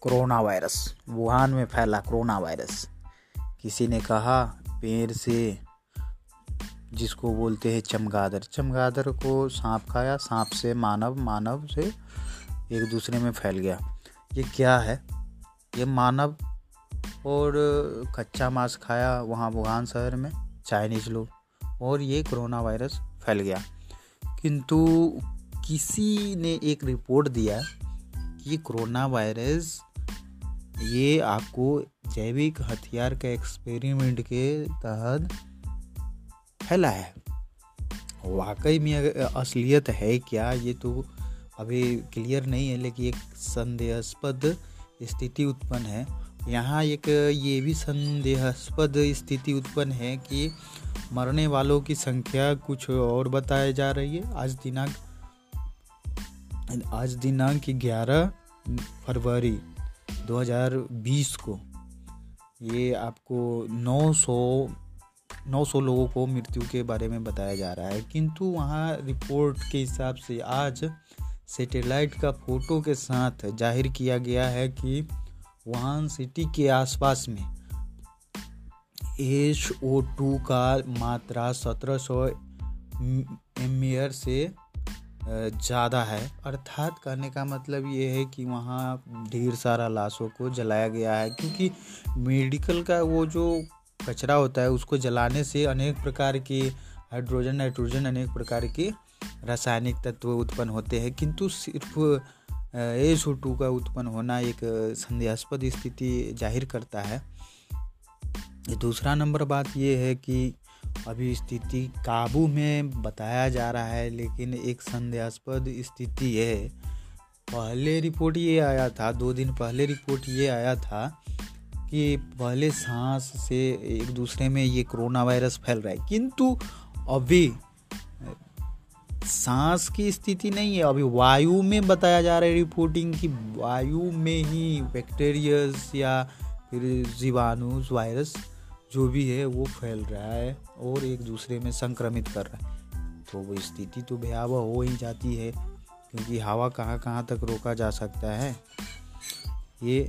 Corona virus Wuhan में फैला corona virus किसी ने कहा, पेड़ से, जिसको बोलते हैं चमगादर चमगादड़ को सांप खाया, सांप से मानव मानव से एक दूसरे में फैल गया। ये क्या है? ये मानव और कच्चा मांस खाया वहाँ वुहान शहर में, चाइनीज़ लोग, और ये कोरोना वायरस फैल गया। किंतु किसी ने एक रिपोर्ट दिया कि कोरोना वायरस, ये आपको जैविक हथियार के एक्सपेरिमेंट के तहत फैला है। वाकई में असलियत है क्या? ये तो अभी क्लियर नहीं है, लेकिन एक संदेहास्पद स्थिति उत्पन्न है। यहाँ एक, ये भी संदेहास्पद स्थिति उत्पन्न है कि मरने वालों की संख्या कुछ और बताई जा रही है। आज दिनांक आज दिनांक ग्यारह फरवरी 2020 को ये आपको 900 900 लोगों को मृत्यु के बारे में बताया जा रहा है। किंतु वहाँ रिपोर्ट के हिसाब से आज सैटेलाइट का फ़ोटो के साथ ज़ाहिर किया गया है कि वुहान सिटी के आसपास में एच ओ टू का मात्रा 1700 एम से ज़्यादा है। अर्थात कहने का मतलब ये है कि वहाँ ढेर सारा लाशों को जलाया गया है क्योंकि मेडिकल का वो जो कचरा होता है उसको जलाने से अनेक प्रकार के हाइड्रोजन, नाइट्रोजन अनेक प्रकार के रासायनिक तत्व उत्पन्न होते हैं। किंतु सिर्फ़ एस टू का उत्पन्न होना एक संदेहास्पद स्थिति ज़ाहिर करता है। दूसरा नंबर बात यह है कि अभी स्थिति काबू में बताया जा रहा है, लेकिन एक संदेहास्पद स्थिति है। पहले रिपोर्ट ये आया था, दो दिन पहले रिपोर्ट ये आया था कि पहले सांस से एक दूसरे में ये कोरोना वायरस फैल रहा है। किंतु अभी सांस की स्थिति नहीं है। अभी वायु में बताया जा रहा है रिपोर्टिंग कि वायु में ही बैक्टेरियस या फिर जीवाणु वायरस जो भी है, वो फैल रहा है और एक दूसरे में संक्रमित कर रहा है। तो वो स्थिति तो भयावह हो ही जाती है, क्योंकि हवा कहाँ कहाँ तक रोका जा सकता है? ये